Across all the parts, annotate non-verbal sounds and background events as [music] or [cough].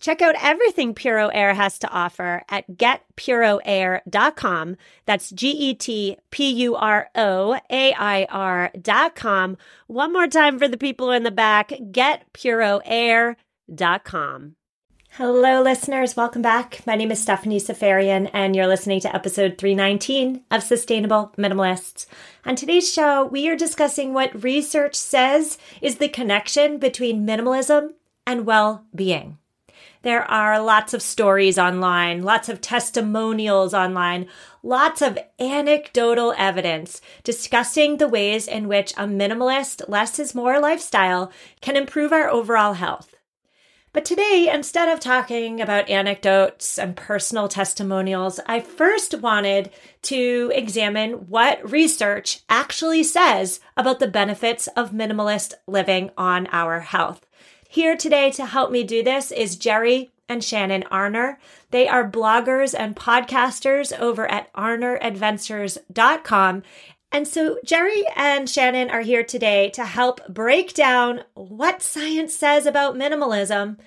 Check out everything Puro Air has to offer at getpuroair.com. That's G E T P U R O A I R.com. One more time for the people in the back getpuroair.com. Hello, listeners. Welcome back. My name is Stephanie Seferian, and you're listening to episode 319 of Sustainable Minimalists. On today's show, we are discussing what research says is the connection between minimalism and well being. There are lots of stories online, lots of testimonials online, lots of anecdotal evidence discussing the ways in which a minimalist, less is more lifestyle can improve our overall health. But today, instead of talking about anecdotes and personal testimonials, I first wanted to examine what research actually says about the benefits of minimalist living on our health. Here today to help me do this is Jerry and Shannon Arner. They are bloggers and podcasters over at arneradventures.com. And so Jerry and Shannon are here today to help break down what science says about minimalism.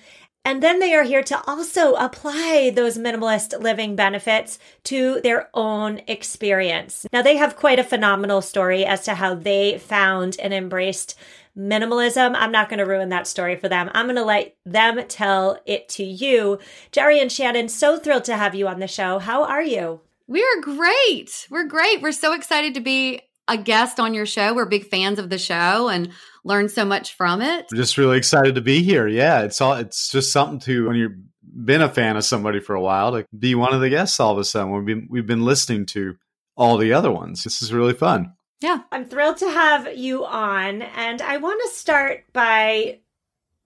And then they are here to also apply those minimalist living benefits to their own experience. Now, they have quite a phenomenal story as to how they found and embraced minimalism. I'm not going to ruin that story for them. I'm going to let them tell it to you. Jerry and Shannon, so thrilled to have you on the show. How are you? We're great. We're great. We're so excited to be a guest on your show. We're big fans of the show and learn so much from it. We're just really excited to be here. Yeah, it's all it's just something to when you've been a fan of somebody for a while to be one of the guests all of a sudden. We've been we've been listening to all the other ones. This is really fun. Yeah. I'm thrilled to have you on. And I want to start by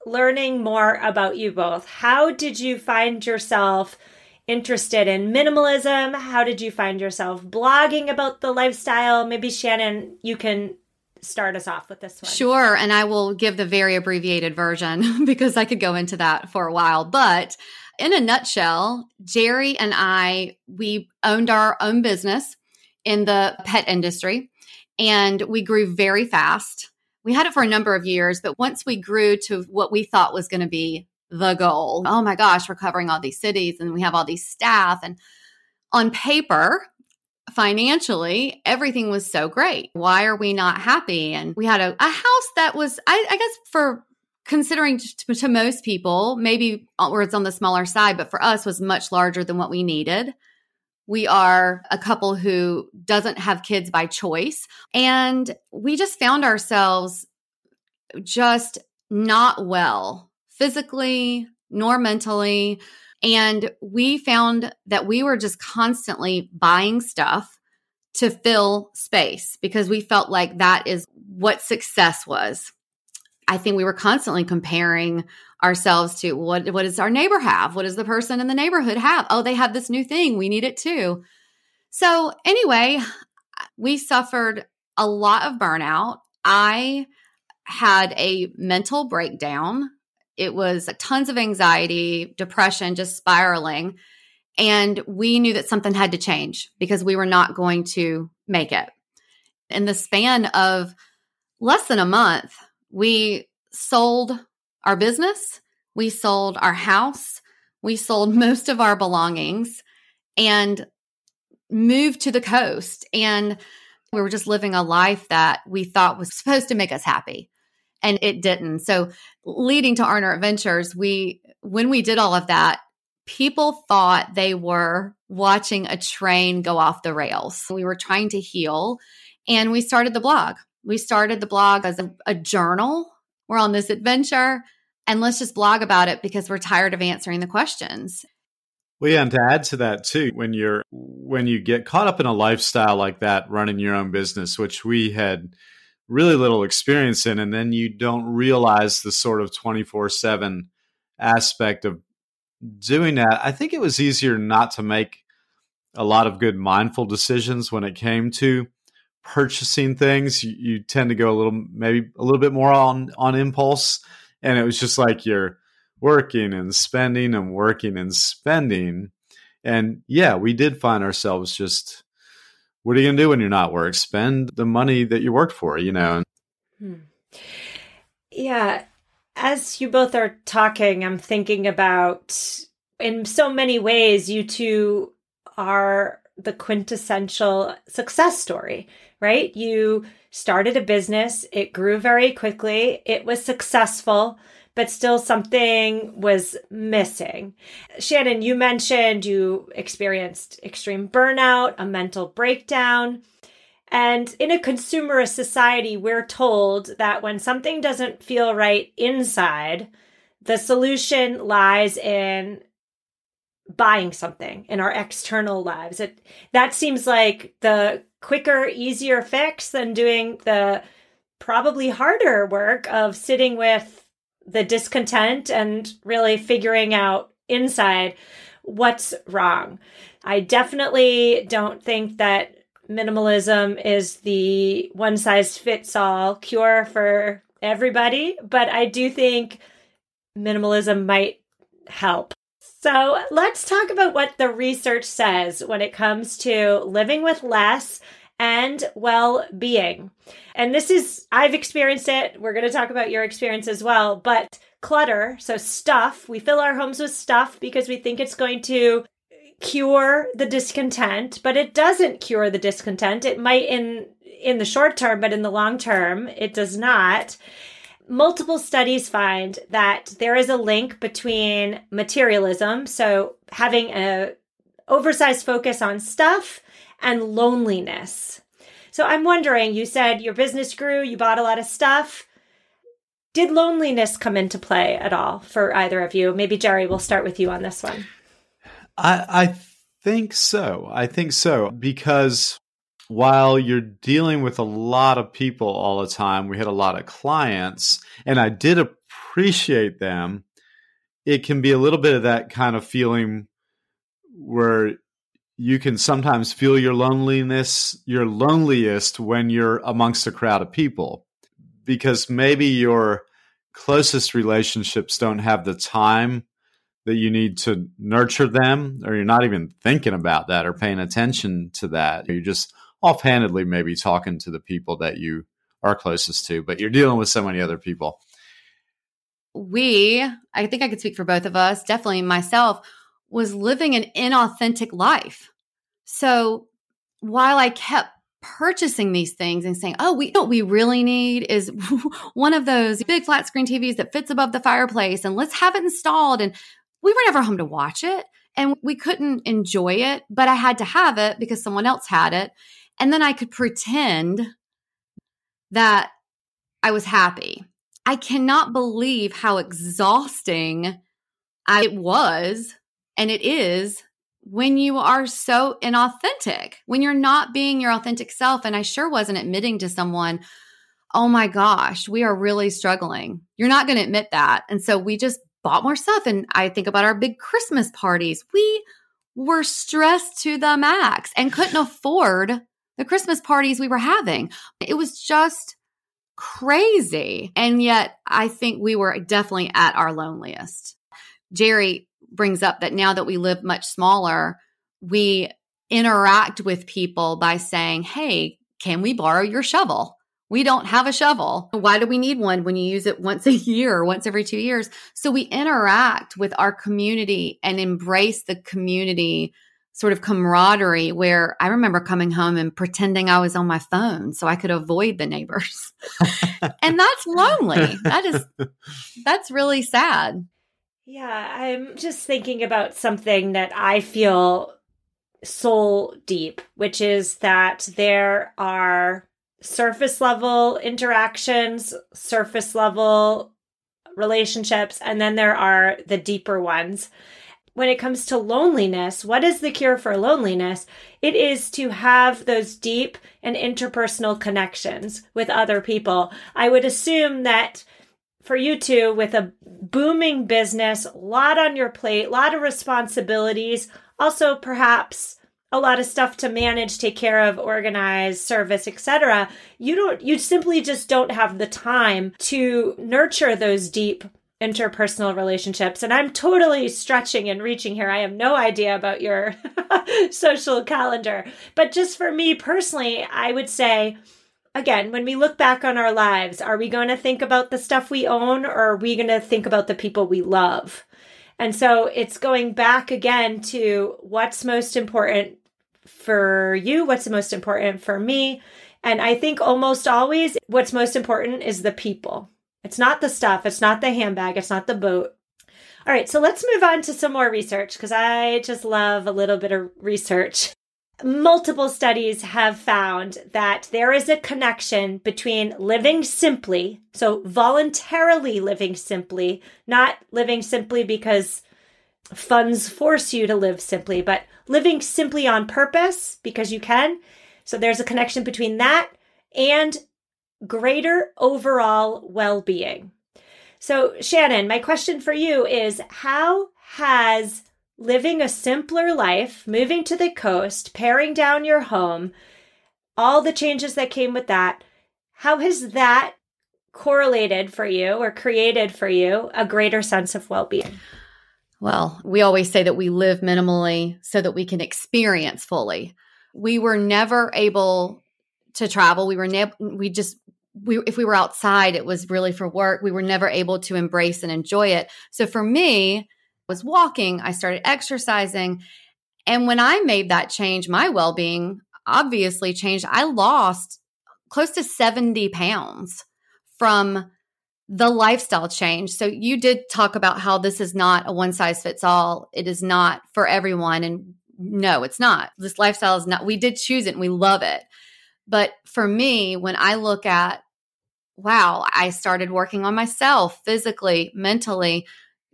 learning more about you both. How did you find yourself interested in minimalism? How did you find yourself blogging about the lifestyle? Maybe Shannon, you can start us off with this one. Sure. And I will give the very abbreviated version [laughs] because I could go into that for a while. But in a nutshell, Jerry and I, we owned our own business in the pet industry and we grew very fast. We had it for a number of years, but once we grew to what we thought was going to be the goal, oh my gosh, we're covering all these cities and we have all these staff. And on paper, financially, everything was so great. Why are we not happy? And we had a, a house that was, I, I guess, for considering to, to most people, maybe uh, where it's on the smaller side, but for us was much larger than what we needed. We are a couple who doesn't have kids by choice. And we just found ourselves just not well physically nor mentally. And we found that we were just constantly buying stuff to fill space because we felt like that is what success was. I think we were constantly comparing ourselves to what what does our neighbor have? What does the person in the neighborhood have? Oh, they have this new thing. We need it too. So, anyway, we suffered a lot of burnout. I had a mental breakdown. It was tons of anxiety, depression, just spiraling. And we knew that something had to change because we were not going to make it. In the span of less than a month, we sold our business, we sold our house, we sold [laughs] most of our belongings and moved to the coast. And we were just living a life that we thought was supposed to make us happy. And it didn't. So, leading to Arner Adventures, we, when we did all of that, people thought they were watching a train go off the rails. We were trying to heal and we started the blog. We started the blog as a, a journal we're on this adventure. and let's just blog about it because we're tired of answering the questions. Well, yeah, and to add to that too, when you're when you get caught up in a lifestyle like that, running your own business, which we had really little experience in, and then you don't realize the sort of twenty four seven aspect of doing that. I think it was easier not to make a lot of good mindful decisions when it came to purchasing things. You, you tend to go a little, maybe a little bit more on on impulse, and it was just like you're working and spending and working and spending. And yeah, we did find ourselves just, what are you going to do when you're not work? Spend the money that you worked for, you know? Hmm. Yeah. As you both are talking, I'm thinking about in so many ways, you two are the quintessential success story, right? You started a business, it grew very quickly, it was successful but still something was missing. Shannon, you mentioned you experienced extreme burnout, a mental breakdown. And in a consumerist society, we're told that when something doesn't feel right inside, the solution lies in buying something in our external lives. It that seems like the quicker, easier fix than doing the probably harder work of sitting with the discontent and really figuring out inside what's wrong. I definitely don't think that minimalism is the one size fits all cure for everybody, but I do think minimalism might help. So let's talk about what the research says when it comes to living with less and well being. And this is, I've experienced it. We're going to talk about your experience as well. But clutter, so stuff, we fill our homes with stuff because we think it's going to cure the discontent, but it doesn't cure the discontent. It might in in the short term, but in the long term, it does not. Multiple studies find that there is a link between materialism, so having a oversized focus on stuff and loneliness. So I'm wondering, you said your business grew, you bought a lot of stuff. Did loneliness come into play at all for either of you? Maybe Jerry, we'll start with you on this one. I, I think so. I think so because while you're dealing with a lot of people all the time, we had a lot of clients, and I did appreciate them. It can be a little bit of that kind of feeling where you can sometimes feel your loneliness, your loneliest when you're amongst a crowd of people because maybe your closest relationships don't have the time that you need to nurture them, or you're not even thinking about that or paying attention to that. You're just offhandedly maybe talking to the people that you are closest to, but you're dealing with so many other people. We, I think I could speak for both of us, definitely myself, was living an inauthentic life. So while I kept purchasing these things and saying, "Oh, we what we really need is [laughs] one of those big flat screen TVs that fits above the fireplace and let's have it installed." And we were never home to watch it and we couldn't enjoy it, but I had to have it because someone else had it. And then I could pretend that I was happy. I cannot believe how exhausting it was and it is when you are so inauthentic, when you're not being your authentic self. And I sure wasn't admitting to someone, oh my gosh, we are really struggling. You're not going to admit that. And so we just bought more stuff. And I think about our big Christmas parties. We were stressed to the max and couldn't afford the Christmas parties we were having. It was just crazy. And yet I think we were definitely at our loneliest. Jerry, brings up that now that we live much smaller, we interact with people by saying, Hey, can we borrow your shovel? We don't have a shovel. Why do we need one when you use it once a [laughs] year or once every two years? So we interact with our community and embrace the community sort of camaraderie where I remember coming home and pretending I was on my phone so I could avoid the neighbors. [laughs] and that's lonely. That is that's really sad. Yeah, I'm just thinking about something that I feel soul deep, which is that there are surface level interactions, surface level relationships, and then there are the deeper ones. When it comes to loneliness, what is the cure for loneliness? It is to have those deep and interpersonal connections with other people. I would assume that for you two, with a booming business, a lot on your plate, a lot of responsibilities, also perhaps a lot of stuff to manage, take care of, organize, service, etc. You don't you simply just don't have the time to nurture those deep interpersonal relationships. And I'm totally stretching and reaching here. I have no idea about your [laughs] social calendar. But just for me personally, I would say again, when we look back on our lives, are we going to think about the stuff we own or are we going to think about the people we love? And so it's going back again to what's most important for you, what's the most important for me. And I think almost always what's most important is the people. It's not the stuff, it's not the handbag, it's not the boat. All right, so let's move on to some more research because I just love a little bit of research. Multiple studies have found that there is a connection between living simply, so voluntarily living simply, not living simply because funds force you to live simply, but living simply on purpose because you can. So there's a connection between that and greater overall well being. So, Shannon, my question for you is how has living a simpler life, moving to the coast, paring down your home, all the changes that came with that, how has that correlated for you or created for you a greater sense of well being? Well, we always say that we live minimally so that we can experience fully. We were never able to travel. We were never, we just, we, if we were outside, it was really for work. We were never able to embrace and enjoy it. So for me, I was walking, I started exercising. And when I made that change, my well being obviously changed. I lost close to 70 pounds from the lifestyle change. So you did talk about how this is not a one size fits all. It is not for everyone. And no, it's not. This lifestyle is not, we did choose it and we love it. But for me, when I look at, wow, I started working on myself physically, mentally,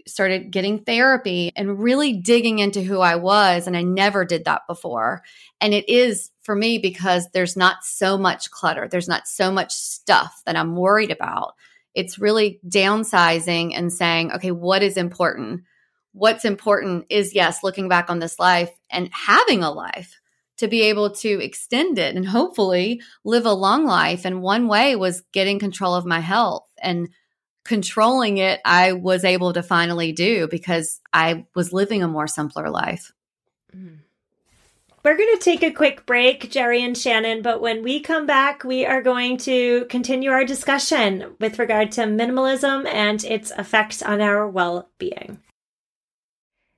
started getting therapy and really digging into who I was. And I never did that before. And it is for me because there's not so much clutter, there's not so much stuff that I'm worried about it's really downsizing and saying, okay, what is important? What's important is, yes, looking back on this life and having a life to be able to extend it and hopefully live a long life. And one way was getting control of my health and controlling it, I was able to finally do because I was living a more simpler life. Mm. We're going to take a quick break, Jerry and Shannon, but when we come back, we are going to continue our discussion with regard to minimalism and its effects on our well being.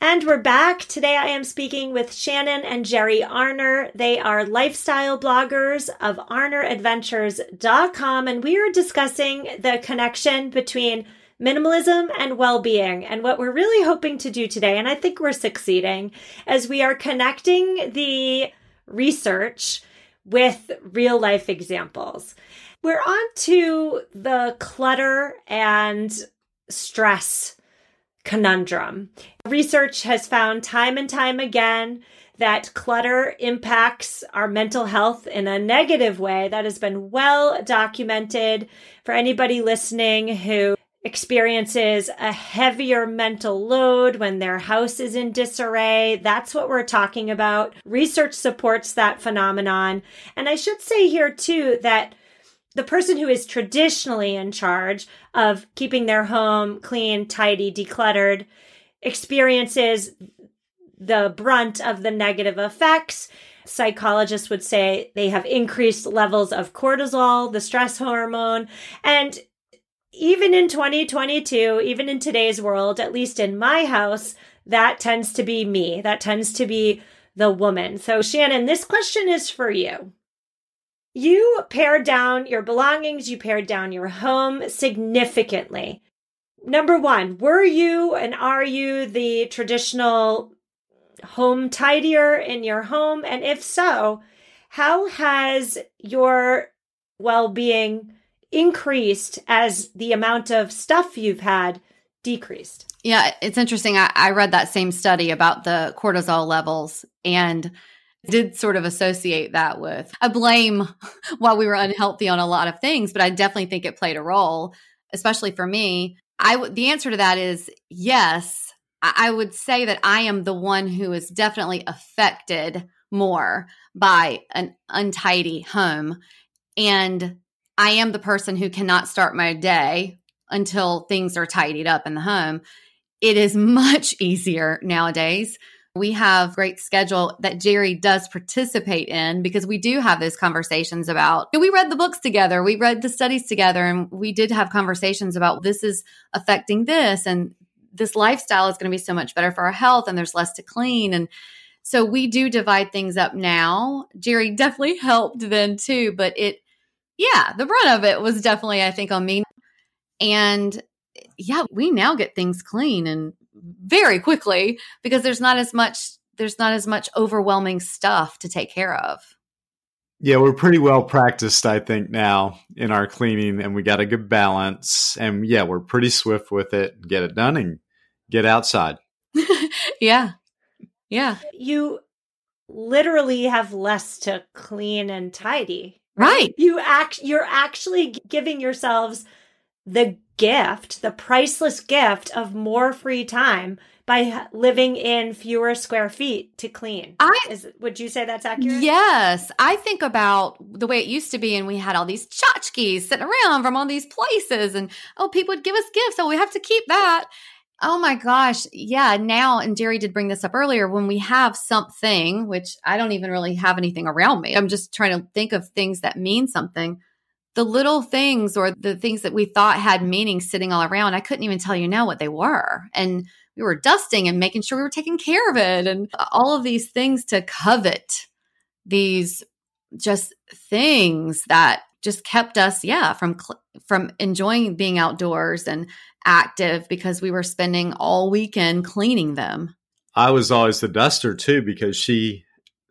And we're back. Today I am speaking with Shannon and Jerry Arner. They are lifestyle bloggers of arneradventures.com and we are discussing the connection between minimalism and well-being and what we're really hoping to do today and I think we're succeeding as we are connecting the research with real life examples. We're on to the clutter and stress conundrum. Research has found time and time again that clutter impacts our mental health in a negative way. That has been well documented for anybody listening who experiences a heavier mental load when their house is in disarray. That's what we're talking about. Research supports that phenomenon. And I should say here too that the person who is traditionally in charge of keeping their home clean, tidy, decluttered experiences the brunt of the negative effects. Psychologists would say they have increased levels of cortisol, the stress hormone. And even in 2022, even in today's world, at least in my house, that tends to be me. That tends to be the woman. So, Shannon, this question is for you. You pared down your belongings, you pared down your home significantly. Number one, were you and are you the traditional home tidier in your home? And if so, how has your well being increased as the amount of stuff you've had decreased? Yeah, it's interesting. I, I read that same study about the cortisol levels and did sort of associate that with I blame [laughs] while we were unhealthy on a lot of things, but I definitely think it played a role, especially for me. I the answer to that is yes. I would say that I am the one who is definitely affected more by an untidy home. And I am the person who cannot start my day until things are tidied up in the home. It is [laughs] much easier nowadays we have great schedule that Jerry does participate in because we do have those conversations about we read the books together, we read the studies together, and we did have conversations about this is affecting this and this lifestyle is going to be so much better for our health and there's less to clean and so we do divide things up now. Jerry definitely [laughs] helped then too, but it yeah, the brunt of it was definitely I think on me. And yeah, we now get things clean and very quickly because there's not as much there's not as much overwhelming stuff to take care of. Yeah, we're pretty well practiced, I think, now in our cleaning, and we got a good balance. And yeah, we're pretty swift with it. Get it done and get outside. [laughs] yeah. Yeah. You literally have less to clean and tidy. Right. You act you're actually giving yourselves the gift, the priceless gift of more free time by living in fewer square feet to clean. I Is, would you say that's accurate? Yes, I think about the way it used to be, and we had all these tchotchkes sitting around from all these places, and oh, people would give us gifts, so we have to keep that. Oh my gosh, yeah. Now, and Jerry did bring this up earlier. When we have something, which I don't even really have anything around me, I'm just trying to think of things that mean something the little things or the things that we thought had meaning sitting all around, I couldn't even tell you now what they were. And we were dusting and making sure we were taking care of it and all of these things to covet these just things that just kept us yeah from from enjoying being outdoors and active because we were spending all weekend cleaning them I was always the duster too because she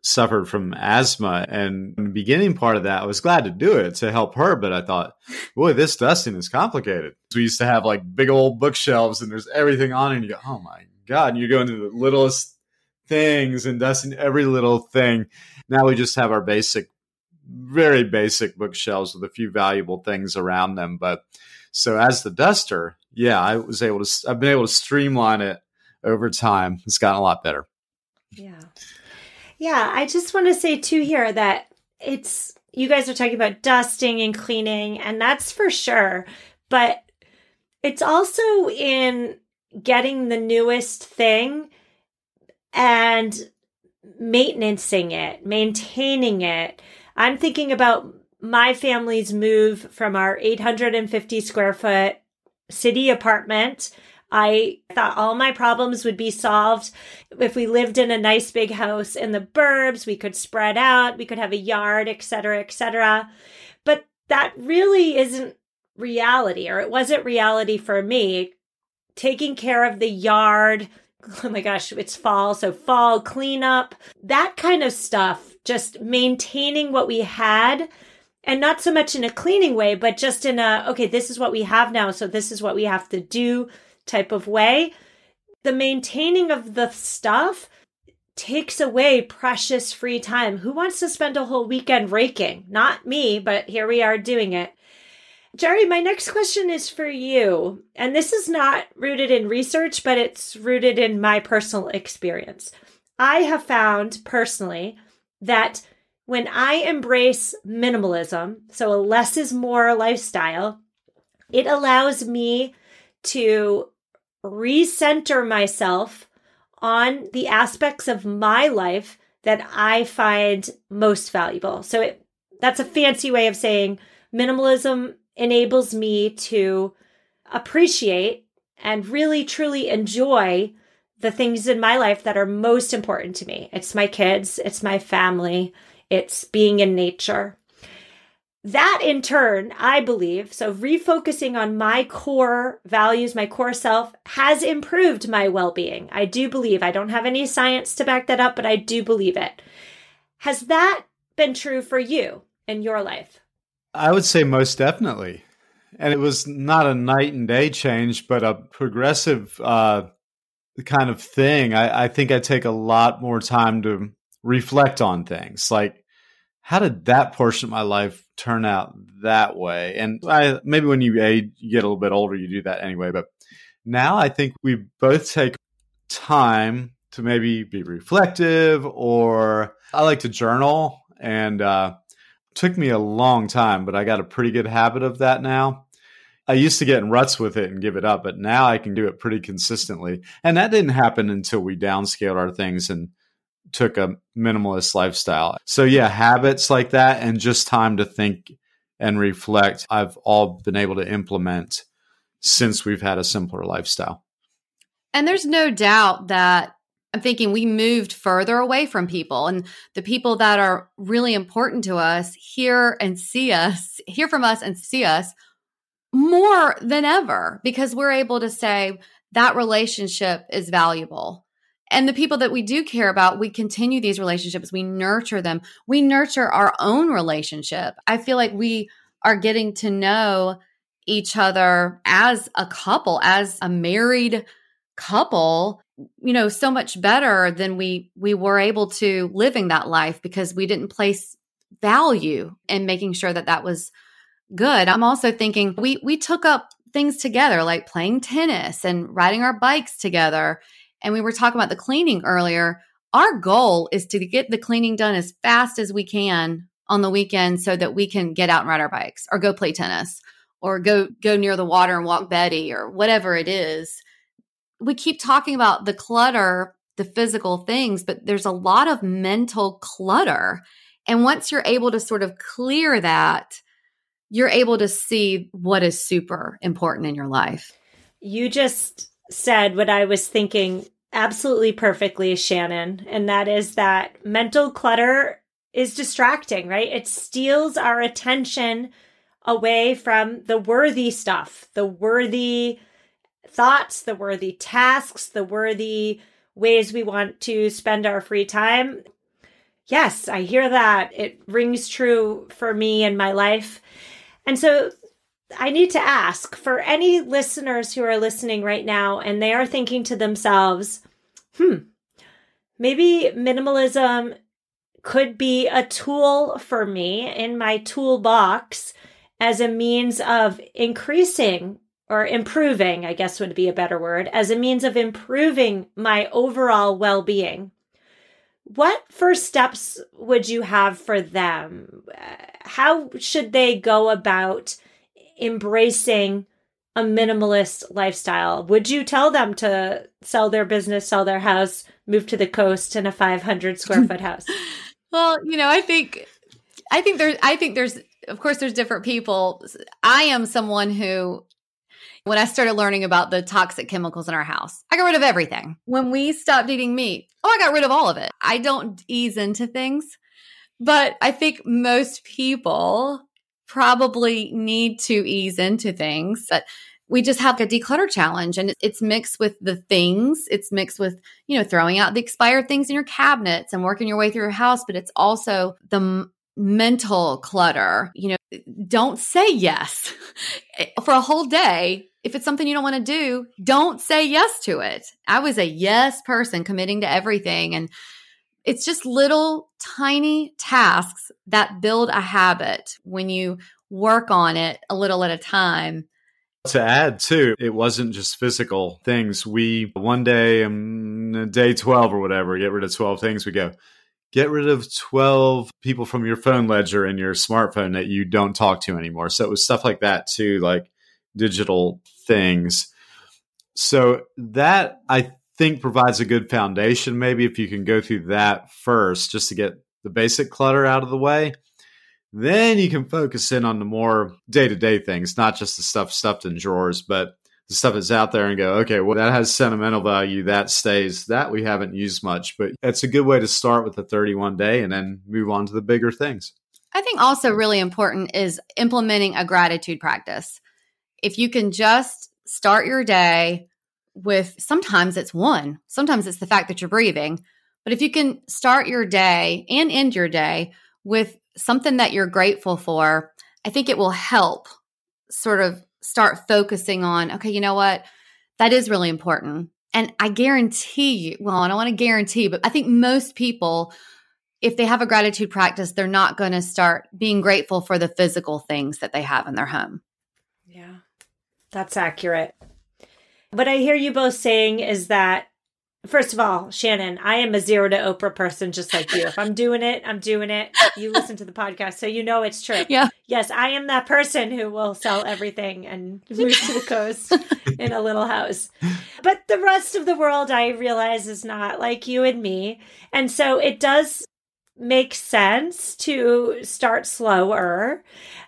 suffered from asthma. And in the beginning part of that, I was glad to do it to help her. But I thought, boy, this dusting is complicated. We used to have like big old bookshelves and there's everything on it. And you go, oh my God. And you go into the littlest things and dusting every little thing. Now we just have our basic, very basic bookshelves with a few valuable things around them. But so as the duster, yeah, I was able to, I've been able to streamline it over time, it's gotten a lot better. Yeah. Yeah. I just want to say, too, here that it's, you guys are talking about dusting and cleaning, and that's for sure. But it's also in getting the newest thing and maintaining it, maintaining it. I'm thinking about my family's move from our 850 square foot city apartment. I thought all my problems would be solved if we lived in a nice big house in the burbs. We could spread out, we could have a yard, etc., etc. But that really isn't reality, or it wasn't reality for me. Taking care of the yard, [laughs] oh my gosh, it's fall, so fall cleanup, that kind of stuff, just maintaining what we had and not so much in a cleaning way, but just in a, okay, this is what we have now, so this is what we have to do type of way. The maintaining of the stuff takes away precious free time. Who wants to spend a whole weekend raking? Not me, but here we are doing it. Jerry, my next question is for you. And this is not rooted in research, but it's rooted in my personal experience. I have found personally that when I embrace minimalism, so a less is more lifestyle, it allows me to recenter myself on the aspects of my life that I find most valuable. So it, that's a fancy way of saying minimalism enables me to appreciate and really truly enjoy the things in my life that are most important to me. It's my kids, it's my family, it's being in nature. That in turn, I believe, so refocusing on my core values, my core self has improved my well being. I do believe. I don't have any science to back that up, but I do believe it. Has that been true for you in your life? I would say most definitely. And it was not a night and day change, but a progressive uh, kind of thing. I, I think I take a lot more time to reflect on things like how did that portion of my life turn out that way? And I, maybe when you age, you get a little bit older, you do that anyway. But now I think we both take time to maybe be reflective, or I like to journal and uh, took me a long time, but I got a pretty good habit of that now. I used to get in ruts with it and give it up, but now I can do it pretty consistently. And that didn't happen until we downscaled our things and took a minimalist lifestyle. So, yeah, habits like that and just time to think and reflect, I've all been able to implement since we've had a simpler lifestyle. And there's no doubt that I'm thinking we moved further away from people and the people that are really important to us hear and see us, hear from us and see us more than ever because we're able to say that relationship is valuable. And the people that we do care about, we continue these relationships, we nurture them, we nurture our own relationship. I feel like we are getting to know each other as a couple, as a married couple you know so much better than we we were able to living that life because we didn't place value in making sure that that was good. I'm also thinking we we took up things together like playing tennis and riding our bikes together and we were talking about the cleaning earlier our goal is to get the cleaning done as fast as we can on the weekend so that we can get out and ride our bikes or go play tennis or go go near the water and walk betty or whatever it is we keep talking about the clutter, the physical things, but there's a lot of mental clutter. And once you're able to sort of clear that, you're able to see what is super important in your life. You just said what I was thinking absolutely perfectly, Shannon, and that is that mental clutter is distracting, right? It steals our attention away from the worthy stuff, the worthy thoughts, the worthy tasks, the worthy ways we want to spend our free time. Yes, I hear that. It rings true for me in my life. And so I need to ask for any listeners who are listening right now and they are thinking to themselves, hmm, maybe minimalism could be a tool for me in my toolbox as a means of increasing or improving, I guess would be a better word, as a means of improving my overall well being, what first steps would you have for them? How should they go about embracing a minimalist lifestyle? Would you tell them to sell their business, sell their house, move to the coast in a 500 square foot [laughs] house? well, you know, I think I think there's I think there's of course there's different people. I am someone who when I started learning about the toxic chemicals in our house, I got rid of everything. When we stopped eating meat, oh, I got rid of all of it. I don't ease into things. But I think most people probably need to ease into things But we just have a declutter challenge and it's mixed with the things it's mixed with you know throwing out the expired things in your cabinets and working your way through your house but it's also the mental clutter. You know, don't say yes [laughs] for a whole day. If it's something you don't want to do, don't say yes to it. I was a yes person committing to everything. And it's just little tiny tasks that build a habit when you work on it a little at a time. To add too, it wasn't just physical things. We one day, um, day 12 or whatever, get rid of 12 things. We go, get rid of 12 people from your phone ledger and your smartphone that you don't talk to anymore. So it was stuff like that too, like digital things. So that I think provides a good foundation. Maybe if you can go through that first, just to get the basic clutter out of the way, then you can focus in on the more day to day things, not just the stuff stuffed in drawers, but the stuff that's out there and go, okay, well, that has sentimental value. That stays. That we haven't used much, but it's a good way to start with the 31 day and then move on to the bigger things. I think also really important is implementing a gratitude practice. If you can just start your day with sometimes it's one, sometimes it's the fact that you're breathing, but if you can start your day and end your day with something that you're grateful for, I think it will help sort of start focusing on, okay, you know what? That is really important. And I guarantee you, well, I don't want to guarantee, but I think most people, if they have a gratitude practice, they're not going to start being grateful for the physical things that they have in their home. Yeah, that's accurate. What I hear you both saying is that First of all, Shannon, I am a zero to Oprah person just like you. If I'm doing it, I'm doing it. You listen to the podcast, so you know it's true. [laughs] Yeah. Yes, I am that person who will sell everything and move to the coast in a little house. But the rest of the world, I realize, is not like you and me. And so it does make sense to start slower.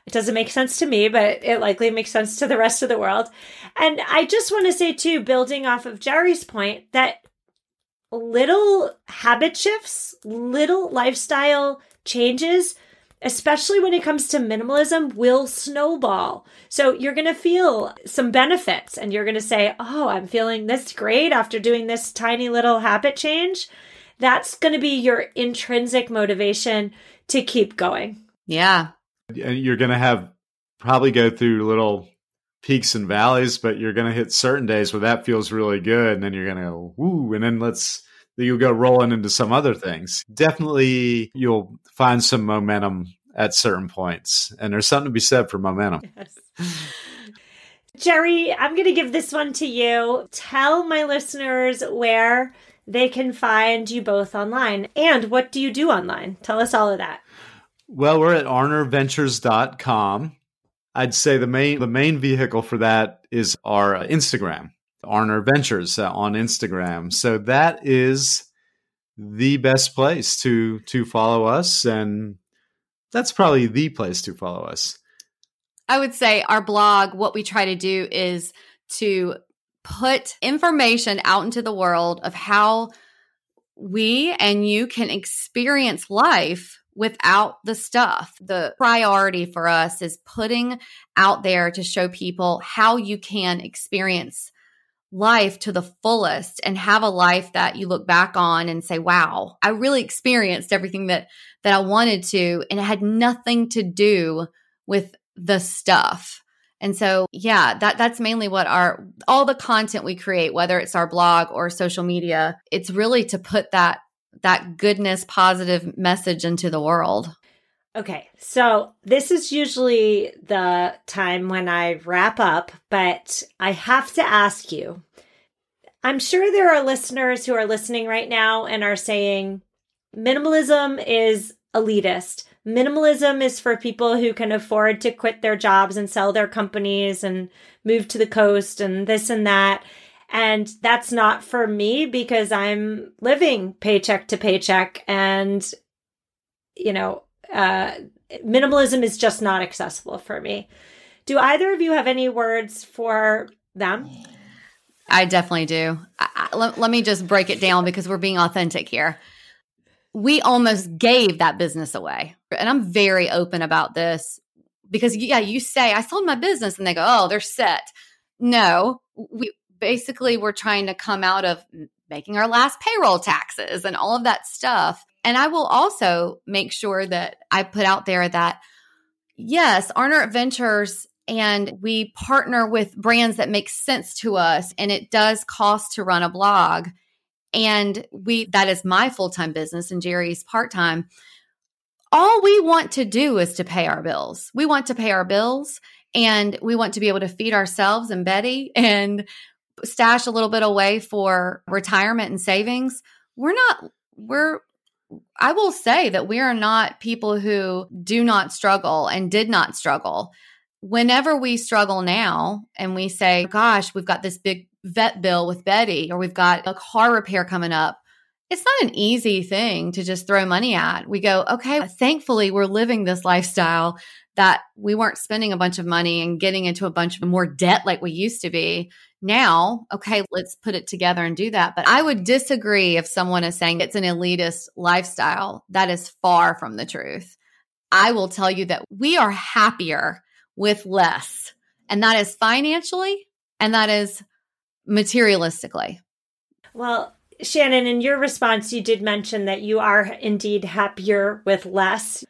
It doesn't make sense to me, but it likely makes sense to the rest of the world. And I just want to say, too, building off of Jerry's point, that little habit shifts, little lifestyle changes, especially when it comes to minimalism, will snowball. So you're going to feel some benefits and you're going to say, Oh, I'm feeling this great after doing this tiny little habit change. That's going to be your intrinsic motivation to keep going. Yeah. And you're going to have probably go through little peaks and valleys, but you're going to hit certain days where that feels really good. And then you're going to go, woo, and then let's, you'll go rolling into some other things. Definitely you'll find some momentum at certain points. And there's something to be said for momentum. Yes. Jerry, I'm going to give this one to you. Tell my listeners where they can find you both online and what do you do online? Tell us all of that. Well, we're at arneradventures.com. I'd say the main the main vehicle for that is our Instagram, Arner Adventures uh, on Instagram. So that is the best place to to follow us, and that's probably the place to follow us. I would say our blog. What we try to do is to put information out into the world of how we and you can experience life without the stuff. The priority for us is putting out there to show people how you can experience life to the fullest and have a life that you look back on and say wow i really experienced everything that that i wanted to and it had nothing to do with the stuff and so yeah that that's mainly what our all the content we create whether it's our blog or social media it's really to put that that goodness positive message into the world Okay, so this is usually the time when I wrap up, but I have to ask you. I'm sure there are listeners who are listening right now and are saying minimalism is elitist. Minimalism is for people who can afford to quit their jobs and sell their companies and move to the coast and this and that. And that's not for me because I'm living paycheck to paycheck and, you know, uh, minimalism is just not accessible for me. Do either of you have any words for them? I definitely do. I, I, let, let me just break it down because we're being authentic here. We almost gave that business away. And I'm very open about this because, yeah, you say, I sold my business, and they go, oh, they're set. No, we basically we're trying to come out of making our last payroll taxes and all of that stuff. And I will also make sure that I put out there that, yes, Arner Adventures and we partner with brands that make sense to us and it does cost to run a blog and we that is my full-time business and Jerry's part-time all we want to do is to pay our bills we want to pay our bills and we want to be able to feed ourselves and Betty and stash a little bit away for retirement and savings we're not we're I will say that we are not people who do not struggle and did not struggle. Whenever we struggle now and we say, gosh, we've got this big vet bill with Betty, or we've got a car repair coming up, it's not an easy thing to just throw money at. We go, okay, thankfully, we're living this lifestyle that we weren't spending a bunch of money and getting into a bunch of more debt like we used to be. Now, okay, let's put it together and do that. But I would disagree if someone is saying it's an elitist lifestyle. That is far from the truth. I will tell you that we are happier with less, and that is financially and that is materialistically. Well, Shannon, in your response, you did mention that you are indeed happier with less.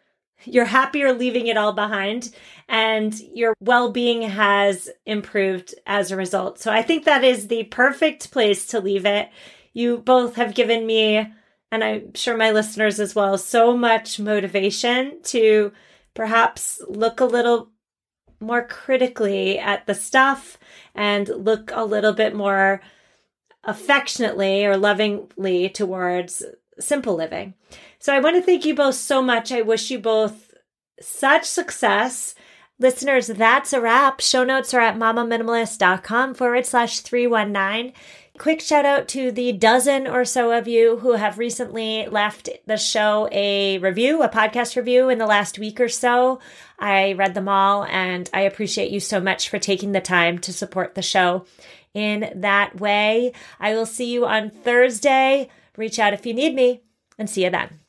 You're happier leaving it all behind and your well being has improved as a result. So I think that is the perfect place to leave it. You both have given me, and I'm sure my listeners as well, so much motivation to perhaps look a little more critically at the stuff and look a little bit more affectionately or lovingly towards simple living. So I want to thank you both so much. I wish you both such success. Listeners, that's a wrap. Show notes are at mamaminimalist.com forward slash 319. Quick shout out to the dozen or so of you who have recently left the show a review, a podcast review in the last week or so. I read them all and I appreciate you so much for taking the time to support the show in that way. I will see you on Thursday. Reach out if you need me and see you then.